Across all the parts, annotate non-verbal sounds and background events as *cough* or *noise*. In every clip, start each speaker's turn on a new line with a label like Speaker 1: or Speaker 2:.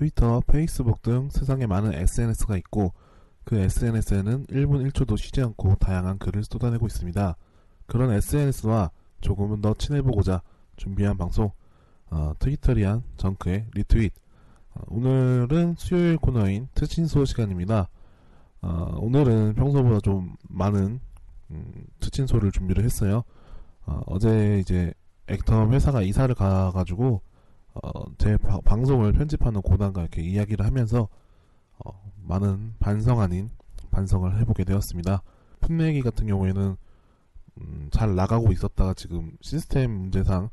Speaker 1: 트위터, 페이스북 등 세상에 많은 SNS가 있고 그 SNS에는 1분 1초도 쉬지 않고 다양한 글을 쏟아내고 있습니다. 그런 SNS와 조금은 더 친해보고자 준비한 방송 어, 트위터리안 정크의 리트윗 어, 오늘은 수요일 코너인 트친소 시간입니다. 어, 오늘은 평소보다 좀 많은 음, 트친소를 준비를 했어요. 어, 제 이제 액텀 회사가 이사를 가가지고 어, 제 바- 방송을 편집하는 고단과 이렇게 이야기를 하면서 어, 많은 반성 아닌 반성을 해보게 되었습니다. 풋내기 같은 경우에는 음, 잘 나가고 있었다가 지금 시스템 문제상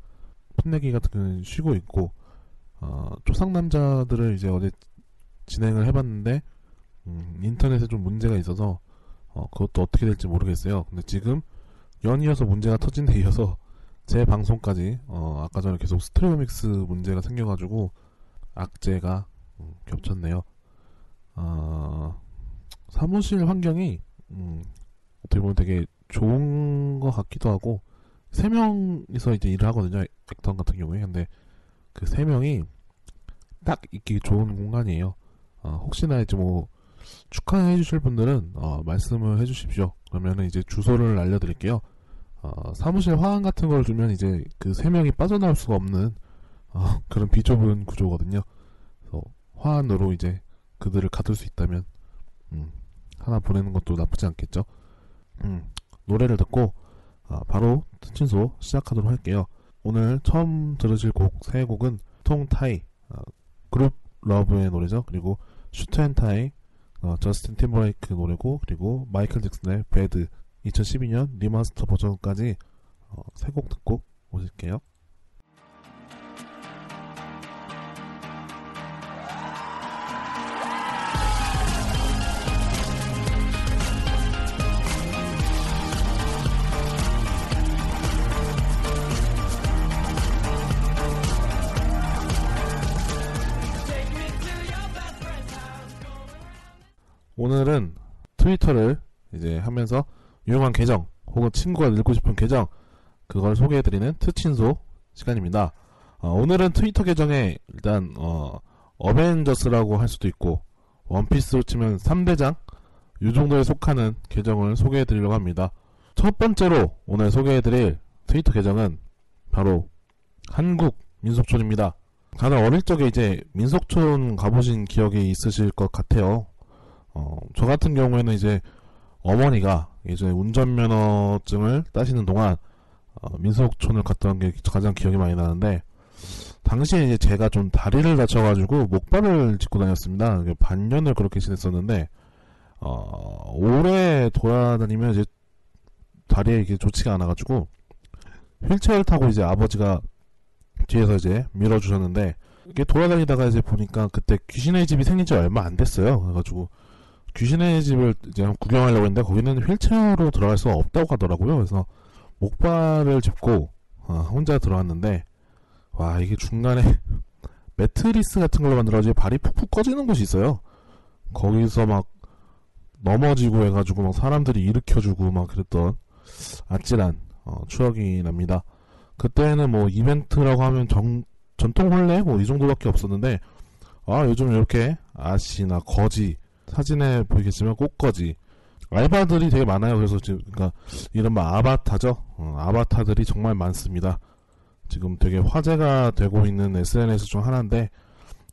Speaker 1: 풋내기 같은 경우는 쉬고 있고 어, 초상 남자들을 이제 어제 진행을 해봤는데 음, 인터넷에 좀 문제가 있어서 어, 그것도 어떻게 될지 모르겠어요. 근데 지금 연이어서 문제가 터진 데 이어서 제 방송까지 어, 아까 전에 계속 스테레오 믹스 문제가 생겨가지고 악재가 음, 겹쳤네요. 어, 사무실 환경이 음, 어떻게 보면 되게 좋은 것 같기도 하고 세 명이서 이제 일을 하거든요. 액턴 같은 경우에 근데 그 세 명이 딱 있기 좋은 공간이에요. 어, 혹시나 이제 뭐 축하해 주실 분들은 어, 말씀을 해 주십시오. 그러면은 이제 주소를 알려드릴게요. 어, 사무실 화환 같은 걸 주면 이제 그 세 명이 빠져나올 수가 없는 어, *laughs* 그런 비좁은 구조거든요. 그래서 화환으로 이제 그들을 가둘 수 있다면 음, 하나 보내는 것도 나쁘지 않겠죠. 음, 노래를 듣고 아, 바로 특친소 시작하도록 할게요. 오늘 처음 들으실 곡 세 곡은 통타이 아, 그룹 러브의 노래죠. 그리고 Suit & Tie 어, 저스틴 팀버레이크 노래고 그리고 마이클 잭슨의 Bad 2012년 리마스터 버전까지 어, 세곡 듣고 오실게요. 오늘은 트위터를 이제 하면서 유용한 계정 혹은 친구가 읽고 싶은 계정 그걸 소개해드리는 트친소 시간입니다. 어, 오늘은 트위터 계정에 일단 어, 어벤져스라고 할 수도 있고 원피스로 치면 3대장 이 정도에 속하는 계정을 소개해드리려고 합니다. 첫 번째로 오늘 소개해드릴 트위터 계정은 바로 한국 민속촌입니다. 다들 어릴 적에 이제 민속촌 가보신 기억이 있으실 것 같아요. 어, 저 같은 경우에는 이제 어머니가 예전에 운전면허증을 따시는 동안 어, 민속촌을 갔던 게 가장 기억이 많이 나는데 당시에 이제 제가 좀 다리를 다쳐가지고 목발을 짚고 다녔습니다. 반년을 그렇게 지냈었는데 어, 오래 돌아다니면 이제 다리에 이게 좋지가 않아가지고 휠체어를 타고 이제 아버지가 뒤에서 이제 밀어주셨는데 이게 돌아다니다가 이제 보니까 그때 귀신의 집이 생긴 지 얼마 안 됐어요. 그래가지고 귀신의 집을 이제 구경하려고 했는데 거기는 휠체어로 들어갈 수가 없다고 하더라고요. 그래서 목발을 짚고 어, 혼자 들어왔는데 와 이게 중간에 *laughs* 매트리스 같은 걸로 만들어가지고 발이 푹푹 꺼지는 곳이 있어요. 거기서 막 넘어지고 해가지고 막 사람들이 일으켜주고 막 그랬던 아찔한 어, 추억이 납니다. 그때는 뭐 이벤트라고 하면 정, 전통 혼례 뭐 이 정도밖에 없었는데 아 요즘 이렇게 아시나 거지 사진에 보이겠지만 꽃거지 알바들이 되게 많아요. 그래서 지금 그러니까 이른바 아바타죠. 어, 아바타들이 정말 많습니다. 지금 되게 화제가 되고 있는 SNS 중 하나인데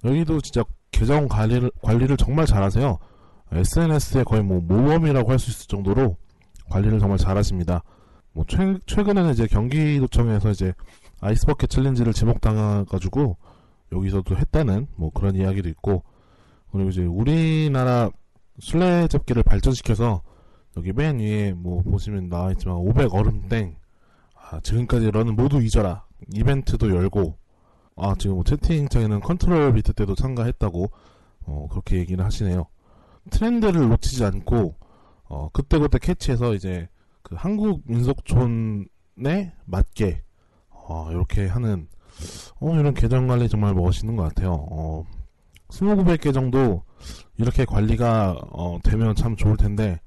Speaker 1: 여기도 진짜 계정 관리를, 관리를 정말 잘하세요. SNS에 거의 뭐 모범이라고 할 수 있을 정도로 관리를 정말 잘하십니다. 뭐 최, 최근에는 이제 경기도청에서 이제 아이스버킷 챌린지를 지목당해가지고 여기서도 했다는 뭐 그런 이야기도 있고 그리고 이제 우리나라 술래잡기를 발전시켜서 여기 맨 위에 뭐 보시면 나와있지만 500 얼음땡. 아, 지금까지 러는 모두 잊어라. 이벤트도 열고. 아 지금 뭐 채팅창에는 컨트롤 비트 때도 참가했다고 어, 그렇게 얘기를 하시네요. 트렌드를 놓치지 않고 어, 그때그때 캐치해서 이제 그 한국 민속촌에 맞게 어, 이렇게 하는 어, 이런 계정 관리 정말 멋있는 것 같아요. 어, 스모구백 계정도 이렇게 관리가 어, 되면 참 좋을 텐데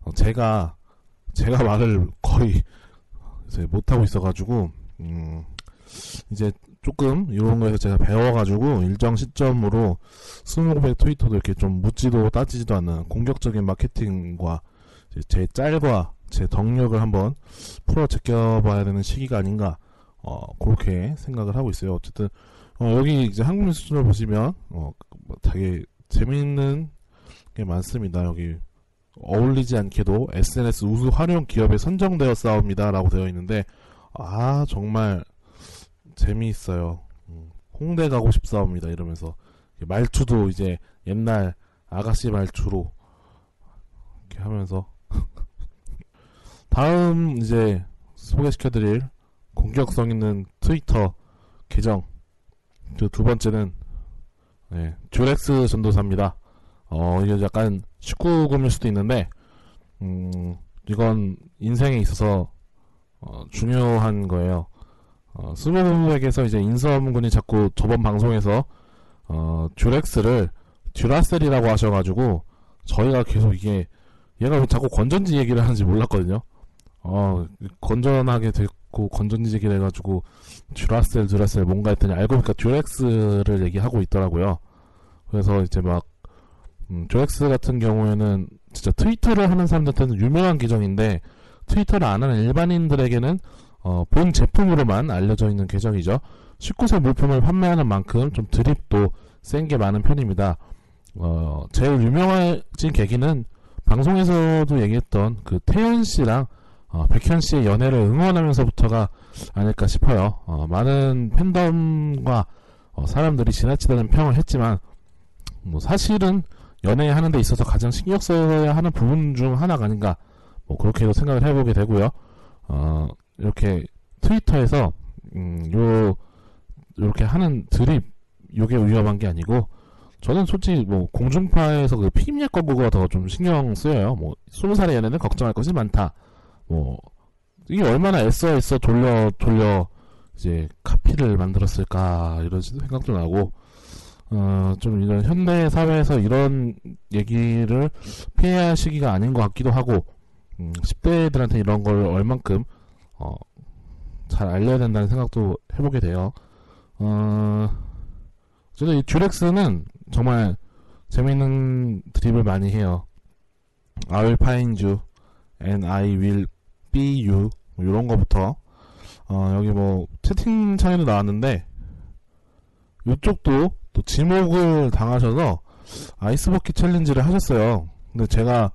Speaker 1: 어, 제가 제가 말을 거의 못 하고 있어가지고 음, 이제 조금 이런 거에서 제가 배워가지고 일정 시점으로 스모구백 트위터도 이렇게 좀 묻지도 따지지도 않는 공격적인 마케팅과 제 짤과 제 덕력을 한번 풀어 제껴봐야 되는 시기가 아닌가 어, 그렇게 생각을 하고 있어요. 어쨌든, 어, 여기 이제 한국민 수준을 보시면, 어, 뭐 되게 재미있는 게 많습니다. 여기, 어울리지 않게도 SNS 우수 활용 기업에 선정되어 싸웁니다. 라고 되어 있는데, 아, 정말 재미있어요. 음, 홍대 가고 싶사옵니다. 이러면서. 말투도 이제 옛날 아가씨 말투로 이렇게 하면서. *laughs* 다음 이제 소개시켜드릴 공격성 있는 트위터 계정. 그 두 번째는, 네, 듀렉스 전도사입니다. 어, 이게 약간 19금일 수도 있는데, 음, 이건 인생에 있어서, 어, 중요한 거예요. 어, 스모금에게서 이제 인서문군이 자꾸 저번 방송에서, 어, 듀렉스를 듀라셀이라고 하셔가지고, 저희가 계속 이게, 얘가 왜 자꾸 건전지 얘기를 하는지 몰랐거든요. 어, 건전하게 됐고, 건전지 얘기를 해가지고, 듀라셀, 듀라셀 뭔가 했더니 알고 보니까 듀렉스를 얘기하고 있더라고요. 그래서 이제 막, 음, 듀렉스 같은 경우에는 진짜 트위터를 하는 사람들한테는 유명한 계정인데, 트위터를 안 하는 일반인들에게는, 어, 본 제품으로만 알려져 있는 계정이죠. 19세 물품을 판매하는 만큼 좀 드립도 센 게 많은 편입니다. 어, 제일 유명해진 계기는 방송에서도 얘기했던 그 태연 씨랑 어, 백현 씨의 연애를 응원하면서부터가 아닐까 싶어요. 어, 많은 팬덤과 어, 사람들이 지나치다는 평을 했지만 뭐 사실은 연애하는 데 있어서 가장 신경 써야 하는 부분 중 하나가 아닌가 뭐 그렇게도 생각을 해보게 되고요. 어, 이렇게 트위터에서 음, 요 이렇게 하는 드립 요게 위험한 게 아니고 저는 솔직히 뭐 공중파에서 그 피임약 광고가 더 좀 신경 쓰여요. 뭐 스무 살의 연애는 걱정할 것이 많다. 뭐 이게 얼마나 애써 애써 돌려 돌려 이제 카피를 만들었을까 이런 생각도 나고 어 좀 이런 현대 사회에서 이런 얘기를 피해야 할 시기가 아닌 것 같기도 하고 음, 10대들한테 이런 걸 얼만큼 어, 잘 알려야 된다는 생각도 해보게 돼요. 어, 저도 이 듀렉스는 정말 재밌는 드립을 많이 해요. I will find you and I will you 뭐 이런 거부터 어, 여기 뭐 채팅창에도 나왔는데 이쪽도 또 지목을 당하셔서 아이스버킷 챌린지를 하셨어요. 근데 제가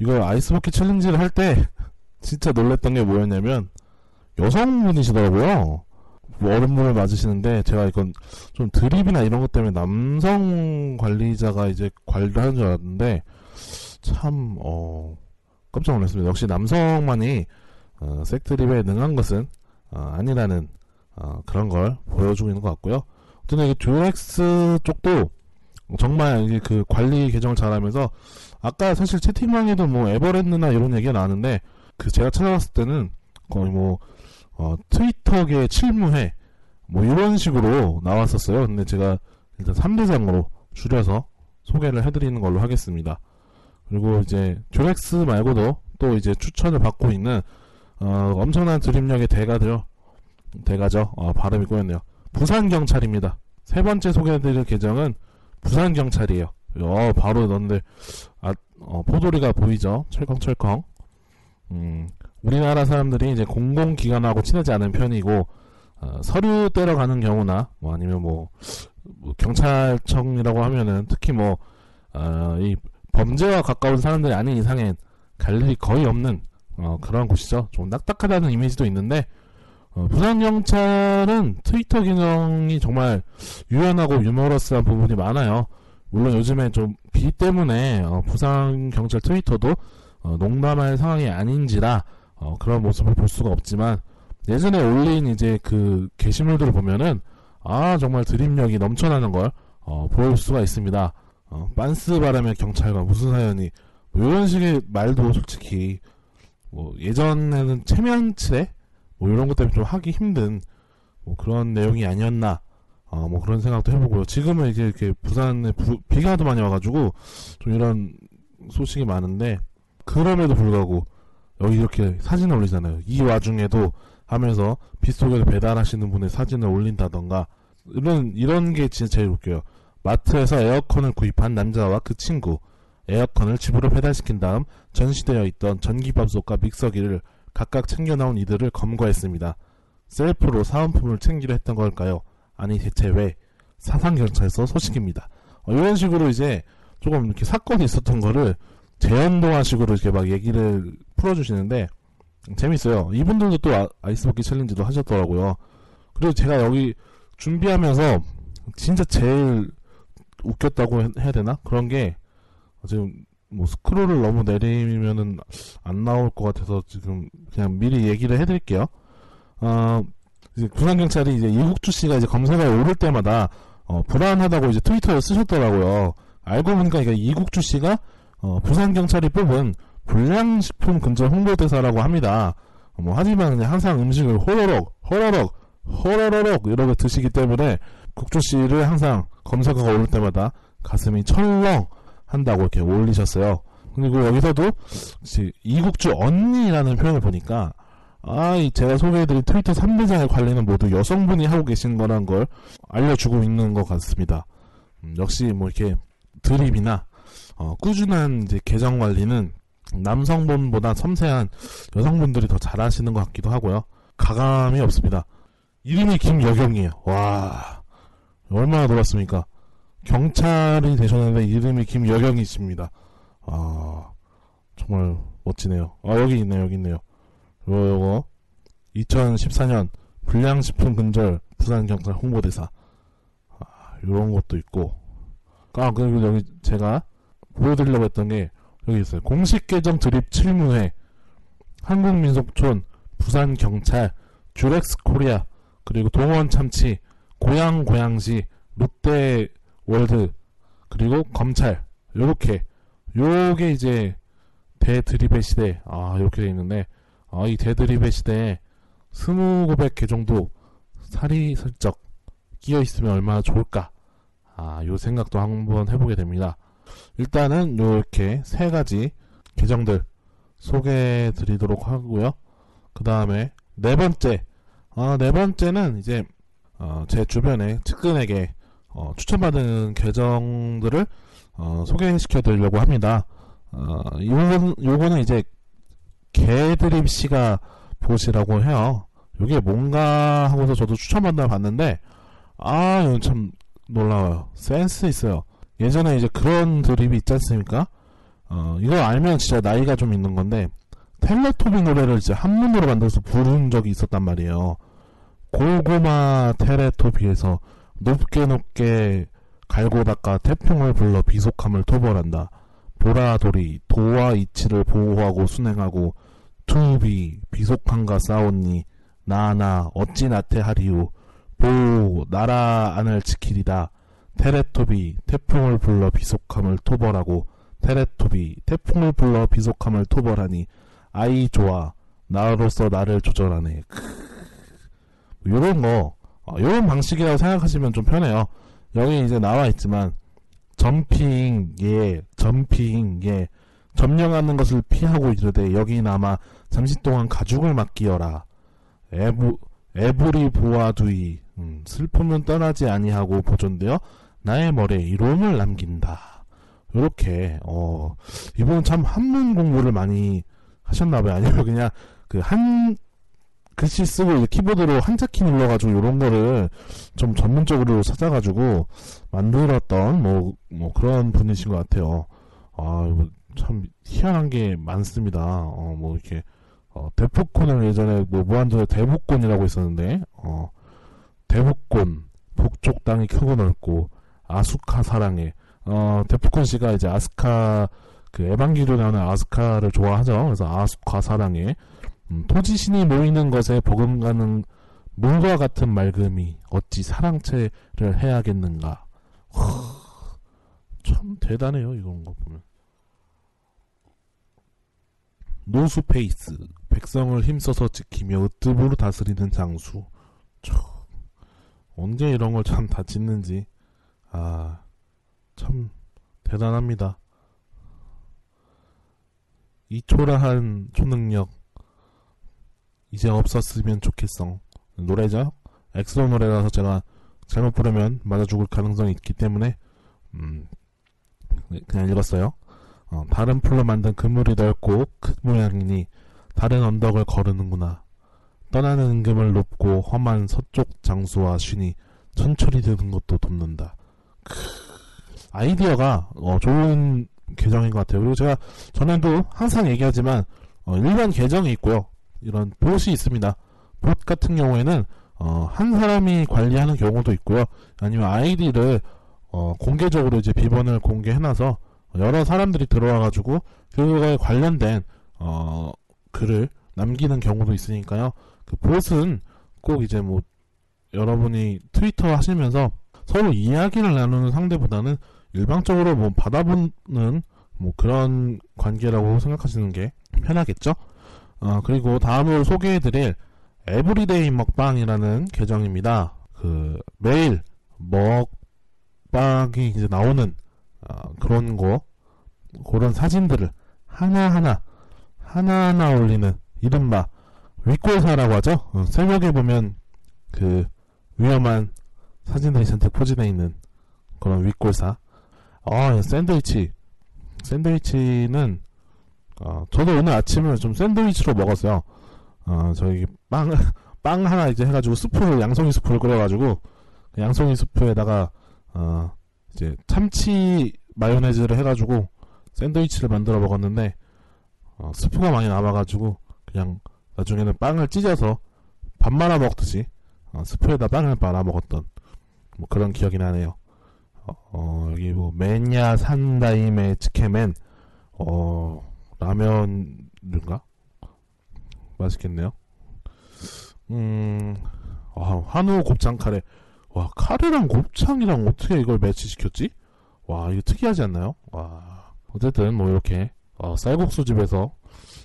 Speaker 1: 이걸 아이스버킷 챌린지를 할 때 *laughs* 진짜 놀랬던 게 뭐였냐면 여성분이시더라고요. 뭐 얼음물을 맞으시는데 제가 이건 좀 드립이나 이런 것 때문에 남성 관리자가 이제 관리를 하는 줄 알았는데 참 어, 깜짝 놀랐습니다. 역시 남성만이 어, 색드립에 능한 것은 어, 아니라는 어, 그런 걸 보여주고 있는 것 같고요. 어쨌든 이 듀렉스 쪽도 정말 그 관리 계정을 잘하면서 아까 사실 채팅방에도 뭐 에버랜드나 이런 얘기가 나왔는데 그 제가 찾아봤을 때는 거의 뭐 어, 트위터계 칠무회 뭐 이런 식으로 나왔었어요. 근데 제가 일단 3대장으로 줄여서 소개를 해드리는 걸로 하겠습니다. 그리고 이제 듀렉스 말고도 또 이제 추천을 받고 있는 어, 엄청난 드립력의 대가죠. 대가죠. 어, 발음이 꼬였네요. 부산 경찰입니다. 세 번째 소개해드릴 계정은 부산 경찰이에요. 어, 바로 넣는데, 아, 어, 포도리가 보이죠? 철컹철컹. 음, 우리나라 사람들이 이제 공공기관하고 친하지 않은 편이고, 어, 서류 떼러 가는 경우나, 뭐 아니면 뭐, 뭐 경찰청이라고 하면은 특히 뭐, 어, 이 범죄와 가까운 사람들이 아닌 이상엔 갈 일이 거의 없는, 어, 그런 곳이죠. 좀 딱딱하다는 이미지도 있는데, 어, 부산 경찰은 트위터 기능이 정말 유연하고 유머러스한 부분이 많아요. 물론 요즘에 좀 비 때문에 어, 부산 경찰 트위터도 어, 농담할 상황이 아닌지라 어, 그런 모습을 볼 수가 없지만 예전에 올린 이제 그 게시물들을 보면은 아 정말 드림력이 넘쳐나는 걸 어, 볼 수가 있습니다. 어, 빤스 바람의 경찰관 무슨 사연이 뭐 이런 식의 말도 솔직히 뭐 예전에는 체면치레 뭐 이런 것 때문에 좀 하기 힘든 뭐 그런 내용이 아니었나 어, 뭐 그런 생각도 해보고요. 지금은 이제 이렇게 부산에 부, 비가 하도 많이 와가지고 좀 이런 소식이 많은데 그럼에도 불구하고 여기 이렇게 사진을 올리잖아요. 이 와중에도 하면서 빗속에서 배달하시는 분의 사진을 올린다던가 이런 이런 게 진짜 제일 웃겨요. 마트에서 에어컨을 구입한 남자와 그 친구 에어컨을 집으로 배달시킨 다음 전시되어 있던 전기밥솥과 믹서기를 각각 챙겨 나온 이들을 검거했습니다. 셀프로 사은품을 챙기려 했던 걸까요? 아니 대체 왜? 사상경찰서 소식입니다. 어, 이런 식으로 이제 조금 이렇게 사건이 있었던 거를 재현동화 식으로 이렇게 막 얘기를 풀어주시는데 재밌어요. 이분들도 또 아, 이스 버킷 챌린지도 하셨더라고요. 그리고 제가 여기 준비하면서 진짜 제일 웃겼다고 해야 되나? 그런 게 지금 뭐 스크롤을 너무 내리면은 안 나올 것 같아서 지금 그냥 미리 얘기를 해드릴게요. 어, 이제 부산 경찰이 이제 이국주 씨가 이제 검색어에 오를 때마다 어, 불안하다고 이제 트위터에 쓰셨더라고요. 알고 보니까 이게 이국주 씨가 어, 부산 경찰이 뽑은 불량식품 근절 홍보대사라고 합니다. 어, 뭐 하지만 항상 음식을 호로록 호로록 호로록 이렇게 드시기 때문에 국주 씨를 항상 검색어가 오를 때마다 가슴이 철렁 한다고 이렇게 올리셨어요. 그리고 여기서도 이국주 언니라는 표현을 보니까 아, 이 제가 소개해드린 트위터 3대장의 관리는 모두 여성분이 하고 계신 거란 걸 알려주고 있는 것 같습니다. 음, 역시 뭐 이렇게 드립이나 어, 꾸준한 이제 계정 관리는 남성분보다 섬세한 여성분들이 더 잘하시는 것 같기도 하고요. 가감이 없습니다. 이름이 김여경이에요. 와, 얼마나 놀았습니까? 경찰이 되셨는데 이름이 김여경이십니다. 아, 정말 멋지네요. 아, 여기 있네요, 여기 있네요. 요거, 요거 2014년 불량식품 근절 부산경찰 홍보대사 아, 요런 것도 있고 아 그리고 여기 제가 보여드리려고 했던 게 여기 있어요 공식 계정 드립 7무회 한국민속촌 부산경찰 듀렉스 코리아 그리고 동원 참치 고향 고양시 롯데 월드 그리고 검찰 요렇게 요게 이제 대드립의 시대 아 이렇게 돼 있는데 아, 이 대드립의 시대에 스무 고백 계정도 살이 슬쩍 끼어 있으면 얼마나 좋을까. 아, 요 생각도 한번 해보게 됩니다. 일단은 요렇게 세 가지 계정들 소개해 드리도록 하고요. 그 다음에 네 번째. 아, 네 번째는 이제, 어, 제 주변에 측근에게 어, 추천받은 계정들을 어, 소개시켜 드리려고 합니다. 어, 요건, 요거는 이제 개드립 씨가 보시라고 해요. 이게 뭔가 하고서 저도 추천받다 봤는데 아 이건 참 놀라워요. 센스 있어요. 예전에 이제 그런 드립이 있지 않습니까? 어 이거 알면 진짜 나이가 좀 있는 건데 텔레토비 노래를 이제 한문으로 만들어서 부른 적이 있었단 말이에요. 고구마 테레토비에서 높게 높게 갈고 닦아 태풍을 불러 비속함을 토벌한다. 보라돌이 도와 이치를 보호하고 순행하고 투비 비속함과 싸웠니? 나나 어찌 나태하리우 보 나라 안을 지키리다. 테레토비 태풍을 불러 비속함을 토벌하고 테레토비 태풍을 불러 비속함을 토벌하니 아이 좋아 나로서 나를 조절하네 요런 거 어, 요런 방식이라고 생각하시면 좀 편해요 여기 이제 나와 있지만 점핑 예 점핑 예 점령하는 것을 피하고 이르되 여기는 아마 잠시 동안 가죽을 맡기어라. 에부, 에브리 보아두이 음, 슬픔은 떠나지 아니하고 보존되어 나의 머리에 이로움을 남긴다. 요렇게 어 이분은 참 한문 공부를 많이 하셨나봐요. 아니면 그냥 그 한 글씨 쓰고 이제 키보드로 한자키 눌러가지고 이런 거를 좀 전문적으로 찾아가지고 만들었던 뭐, 뭐 그런 분이신 것 같아요. 아, 이거 참 희한한 게 많습니다. 어, 뭐 이렇게, 어, 대포콘을 예전에 뭐 무한도전 대북콘이라고 있었는데, 어, 대북콘, 북쪽 땅이 크고 넓고, 아수카 사랑해. 어, 데프콘 씨가 이제 아스카, 그 에반기로 나오는 아스카를 좋아하죠. 그래서 아스카 사랑해. 음, 토지신이 모이는 것에 버금가는 물과 같은 맑음이 어찌 사랑채를 해야겠는가. 허, 참 대단해요, 이런 거 보면. 노수페이스. 백성을 힘써서 지키며 으뜸으로 다스리는 장수. 참, 언제 이런 걸 참 다 짓는지. 아, 참, 대단합니다. 이 초라한 초능력, 이제 없었으면 좋겠어. 노래죠? 엑소 노래라서 제가 잘못 부르면 맞아 죽을 가능성이 있기 때문에, 음, 그냥 읽었어요. 어, 다른 풀로 만든 그물이 넓고 큰 모양이니 다른 언덕을 거르는구나. 떠나는 임금을 높고 험한 서쪽 장수와 쉰이 천천히 드는 것도 돕는다. 크, 아이디어가 어, 좋은 계정인 것 같아요. 그리고 제가 전에도 항상 얘기하지만 어, 일반 계정이 있고요. 이런 봇이 있습니다. 봇 같은 경우에는 어, 한 사람이 관리하는 경우도 있고요. 아니면 아이디를 어, 공개적으로 이제 비번을 공개해놔서 여러 사람들이 들어와가지고 그거에 관련된 어, 글을 남기는 경우도 있으니까요. 그 봇은 꼭 이제 뭐 여러분이 트위터 하시면서 서로 이야기를 나누는 상대보다는 일방적으로 뭐 받아보는 뭐 그런 관계라고 생각하시는 게 편하겠죠? 어, 그리고 다음으로 소개해드릴 everyday 먹방이라는 계정입니다. 그 매일 먹방이 이제 나오는 어, 그런 거 그런 사진들을 하나하나 하나하나 올리는 이른바 윗골사라고 하죠. 어, 새벽에 보면 그 위험한 사진들이 잔뜩 포진해 있는 그런 윗골사. 아 샌드위치 샌드위치는 어, 저도 오늘 아침을 좀 샌드위치로 먹었어요. 어, 저기 빵, *laughs* 빵 하나 이제 해가지고 스프를, 양송이 스프를 끓여가지고, 그 양송이 스프에다가, 어, 이제 참치 마요네즈를 해가지고 샌드위치를 만들어 먹었는데, 어, 스프가 많이 남아가지고, 그냥 나중에는 빵을 찢어서 밥 말아 먹듯이, 어, 스프에다 빵을 말아 먹었던, 뭐 그런 기억이 나네요. 어, 어, 여기 뭐, 맨야 산다임의 츠케멘, 어, 라면인가? 맛있겠네요. 음, 와, 한우 곱창 카레. 와, 카레랑 곱창이랑 어떻게 이걸 매치시켰지? 와, 이거 특이하지 않나요? 와, 어쨌든 뭐 이렇게 어, 쌀국수 집에서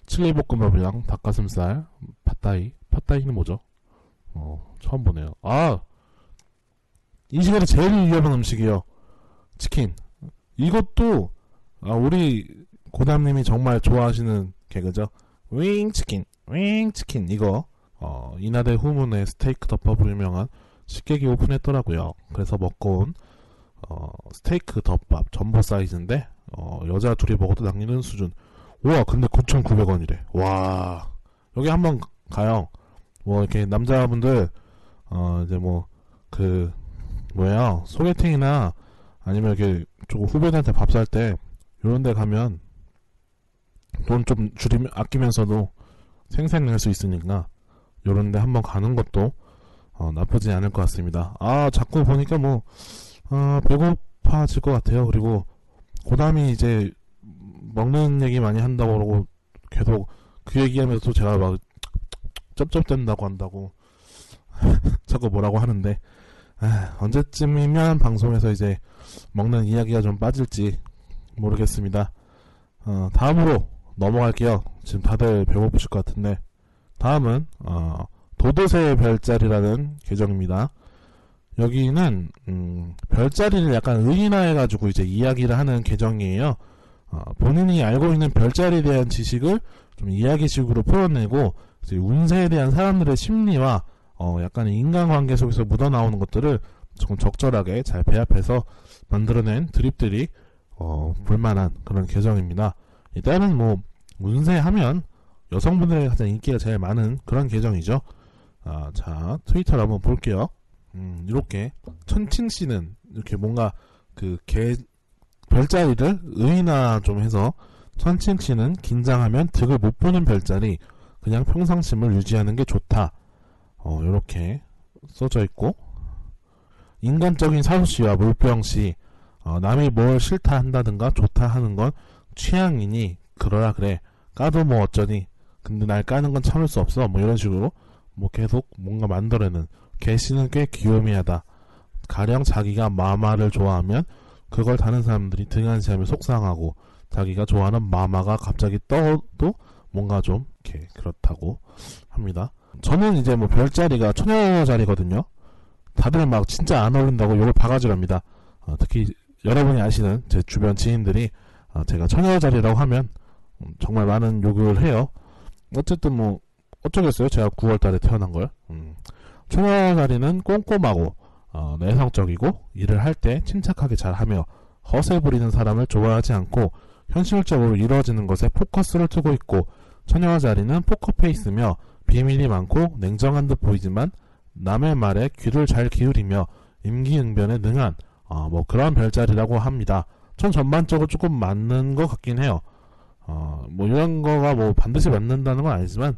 Speaker 1: 칠리볶음밥이랑 닭가슴살, 팟타이, 팟타이는 뭐죠? 어, 처음 보네요. 아, 이 시간에 제일 위험한 음식이요. 치킨. 이것도 아, 우리 고담님이 정말 좋아하시는 개그죠. 윙치킨, 윙치킨 이거 어, 이나대 후문에 스테이크 덮밥으로 유명한 식객이 오픈했더라고요. 그래서 먹고 온 어, 스테이크 덮밥 전보 사이즈인데 어, 여자 둘이 먹어도 남기는 수준. 우와 근데 9,900원이래. 와 여기 한번 가요. 뭐 이렇게 남자분들 어 이제 뭐 그 뭐야 소개팅이나 아니면 이렇게 조금 후배들한테 밥 살 때 이런 데 가면 돈 좀 줄이면 아끼면서도 생생낼 수 있으니까 요런 데 한번 가는 것도 어, 나쁘지 않을 것 같습니다. 아 자꾸 보니까 뭐 아, 배고파질 것 같아요. 그리고 고담이 이제 먹는 얘기 많이 한다고 그러고 계속 그 얘기하면서 또 제가 막 쩝쩝댄다고 한다고 *laughs* 자꾸 뭐라고 하는데 아, 언제쯤이면 방송에서 이제 먹는 이야기가 좀 빠질지 모르겠습니다. 어, 다음으로 넘어갈게요. 지금 다들 배고프실 것 같은데 다음은 어, 도도새 별자리라는 계정입니다. 여기는 음, 별자리를 약간 의인화해가지고 이제 이야기를 하는 계정이에요. 어, 본인이 알고 있는 별자리에 대한 지식을 좀 이야기식으로 풀어내고 운세에 대한 사람들의 심리와 어, 약간 인간관계 속에서 묻어나오는 것들을 조금 적절하게 잘 배합해서 만들어낸 드립들이 어, 볼만한 그런 계정입니다. 일단은 뭐 운세 하면 여성분들의 가장 인기가 제일 많은 그런 계정이죠. 아, 자, 트위터를 한번 볼게요. 음, 이렇게, 천칭 씨는 이렇게 뭔가 그 개, 별자리를 의나 좀 해서, 천칭 씨는 긴장하면 득을 못 보는 별자리, 그냥 평상심을 유지하는 게 좋다. 어, 이렇게 써져 있고, 인간적인 사수 씨와 물병 씨, 어, 남이 뭘 싫다 한다든가 좋다 하는 건 취향이니, 그러라 그래. 까도 뭐 어쩌니. 근데 날 까는 건 참을 수 없어. 뭐 이런 식으로, 뭐 계속 뭔가 만들어내는. 개씨는 꽤 귀요미하다. 가령 자기가 마마를 좋아하면, 그걸 다른 사람들이 등한시하면 속상하고, 자기가 좋아하는 마마가 갑자기 떠도 뭔가 좀, 이렇게, 그렇다고 합니다. 저는 이제 뭐 별자리가 처녀 자리거든요. 다들 막 진짜 안 어울린다고 욕을 바가지랍니다. 어, 특히 여러분이 아시는 제 주변 지인들이 어, 제가 처녀 자리라고 하면 음, 정말 많은 욕을 해요. 어쨌든 뭐 어쩌겠어요. 제가 9월달에 태어난 걸. 음. 자리는 꼼꼼하고 어, 내성적이고 일을 할 때 침착하게 잘하며 허세 부리는 사람을 좋아하지 않고 현실적으로 이루어지는 것에 포커스를 두고 있고 처녀 자리는 포커페이스며 비밀이 많고 냉정한 듯 보이지만 남의 말에 귀를 잘 기울이며 임기응변에 능한 어, 뭐 그런 별자리라고 합니다. 전 전반적으로 조금 맞는 것 같긴 해요. 어, 뭐 이런 거가 뭐 반드시 맞는다는 건 아니지만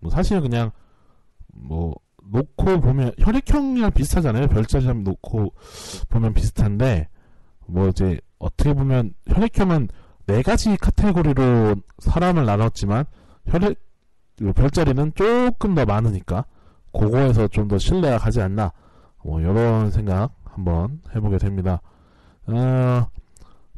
Speaker 1: 뭐 사실 그냥 뭐 놓고 보면 혈액형이랑 비슷하잖아요. 별자리랑 놓고 보면 비슷한데 뭐 이제 어떻게 보면 혈액형은 네 가지 카테고리로 사람을 나눴지만 혈액 별자리는 조금 더 많으니까 그거에서 좀 더 신뢰가 가지 않나 뭐 이런 생각 한번 해보게 됩니다. 어,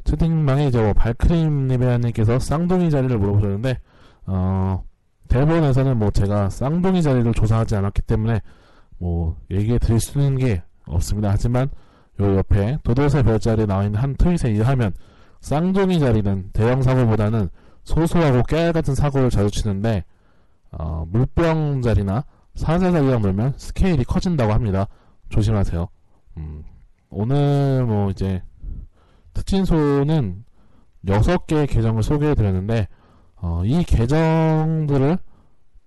Speaker 1: 채팅방에 이제 뭐 발크림 리베아님께서 쌍둥이 자리를 물어보셨는데 어, 대본에서는 뭐 제가 쌍둥이 자리를 조사하지 않았기 때문에 뭐 얘기해 드릴 수 있는 게 없습니다. 하지만 요 옆에 도도새 별자리에 나와 있는 한 트윗에 의하면 쌍둥이 자리는 대형 사고보다는 소소하고 깨알 같은 사고를 자주 치는데 어, 물병 자리나 사자 자리랑 놀면 스케일이 커진다고 합니다. 조심하세요. 음, 오늘 뭐 이제 특진소는 6개의 계정을 소개해 드렸는데 어, 이 계정들을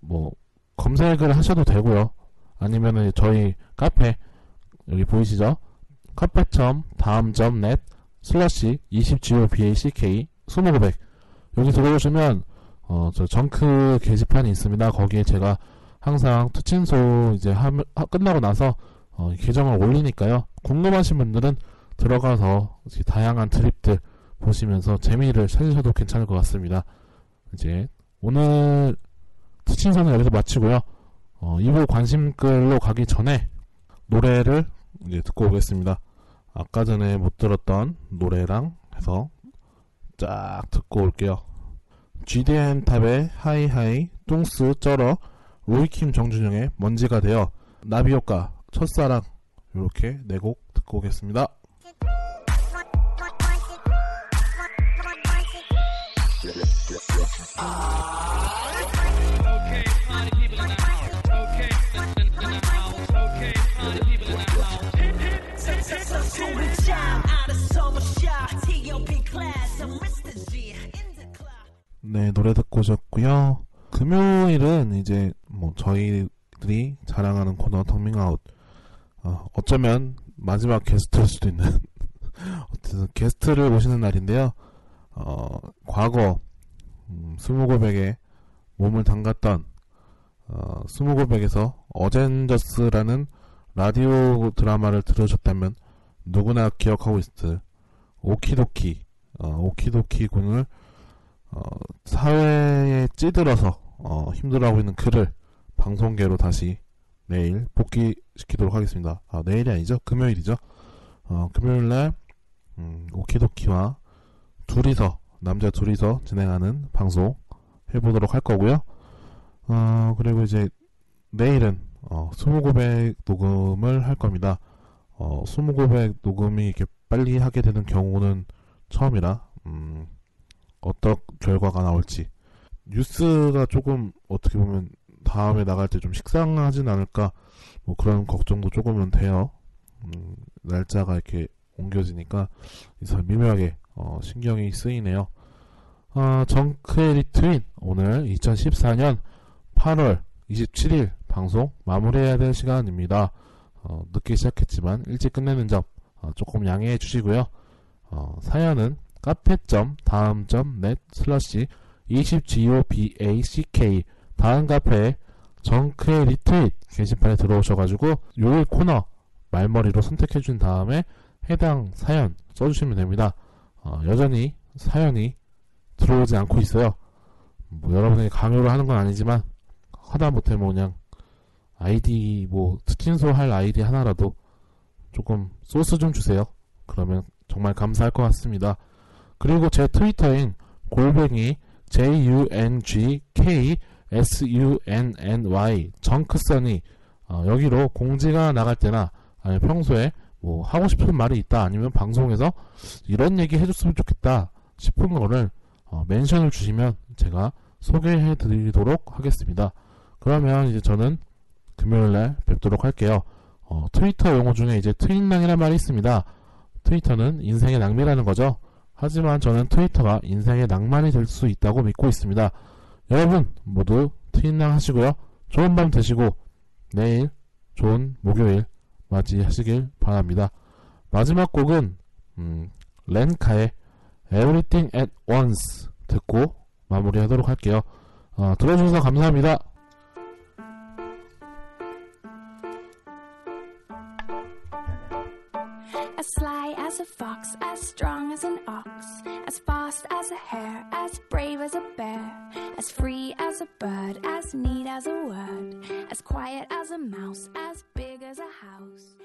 Speaker 1: 뭐 검색을 하셔도 되고요. 아니면은 저희 카페 여기 보이시죠? 카페.com 다음.점 net 슬러시 20GOBACK 2900 여기 들어오시면 어, 저 정크 게시판이 있습니다. 거기에 제가 항상 특친소 이제 하, 하, 끝나고 나서 어, 계정을 올리니까요. 궁금하신 분들은 들어가서 다양한 트립들 보시면서 재미를 찾으셔도 괜찮을 것 같습니다. 이제 오늘 특친소는 여기서 마치고요. 어, 2부 관심글로 가기 전에 노래를 이제 듣고 오겠습니다. 아까 전에 못 들었던 노래랑 해서 쫙 듣고 올게요. GDN 탑의 하이하이, 뚱스, 쩔어, 로이킴 정준영의 먼지가 되어, 나비효과, 첫사랑, 이렇게 네 곡 듣고 오겠습니다. 네, 노래 듣고 오셨고요. 금요일은 이제 뭐 저희들이 자랑하는 코너 텅밍아웃 어, 어쩌면 마지막 게스트일 수도 있는 어쨌든 게스트를 모시는 날인데요. 어, 과거 음, 스무고백에 몸을 담갔던 어, 스무고백에서 어젠저스라는 라디오 드라마를 들으셨다면 누구나 기억하고 있을 오키도키 어, 오키도키 군을 어, 사회에 찌들어서 어, 힘들어하고 있는 그를 방송계로 다시 내일 복귀시키도록 하겠습니다. 아, 내일이 아니죠? 금요일이죠? 어, 금요일날 음, 오키도키와 둘이서 남자 둘이서 진행하는 방송 해보도록 할 거고요. 어, 그리고 이제 내일은 어, 스무고백 녹음을 할 겁니다. 어, 스무고백 녹음이 이렇게 빨리 하게 되는 경우는 처음이라 음, 어떤 결과가 나올지 뉴스가 조금 어떻게 보면 다음에 나갈 때 좀 식상하진 않을까 뭐 그런 걱정도 조금은 돼요. 음, 날짜가 이렇게 옮겨지니까 미묘하게 어, 신경이 쓰이네요. 어, 정크의 리트윈 오늘 2014년 8월 27일 방송 마무리해야 될 시간입니다. 어, 늦게 시작했지만 일찍 끝내는 점 어, 조금 양해해 주시고요. 어, 사연은 카페.다음.net 슬러시 20goback 다음 카페에 정크의 리트윗 게시판에 들어오셔가지고 요일 코너 말머리로 선택해 준 다음에 해당 사연 써주시면 됩니다. 어, 여전히 사연이 들어오지 않고 있어요. 뭐 여러분에게 강요를 하는 건 아니지만 하다못해 뭐 그냥 아이디 뭐 특진소 할 아이디 하나라도 조금 소스 좀 주세요. 그러면 정말 감사할 것 같습니다. 그리고 제 트위터인 골뱅이 jungksunny 정크선이 어, 여기로 공지가 나갈 때나 아니 평소에 뭐 하고 싶은 말이 있다 아니면 방송에서 이런 얘기 해줬으면 좋겠다 싶은 거를 어, 멘션을 주시면 제가 소개해 드리도록 하겠습니다. 그러면 이제 저는 금요일날 뵙도록 할게요. 어, 트위터 용어 중에 이제 트윈낭이라는 말이 있습니다. 트위터는 인생의 낭비라는 거죠. 하지만 저는 트위터가 인생의 낭만이 될 수 있다고 믿고 있습니다. 여러분 모두 트윈낭 하시고요. 좋은 밤 되시고 내일 좋은 목요일 맞이하시길 바랍니다. 마지막 곡은 음, 렌카의 Everything at Once 듣고 마무리하도록 할게요. 어, 들어주셔서 감사합니다.
Speaker 2: As a bird, as neat as a word, as quiet as a mouse, as big as a house.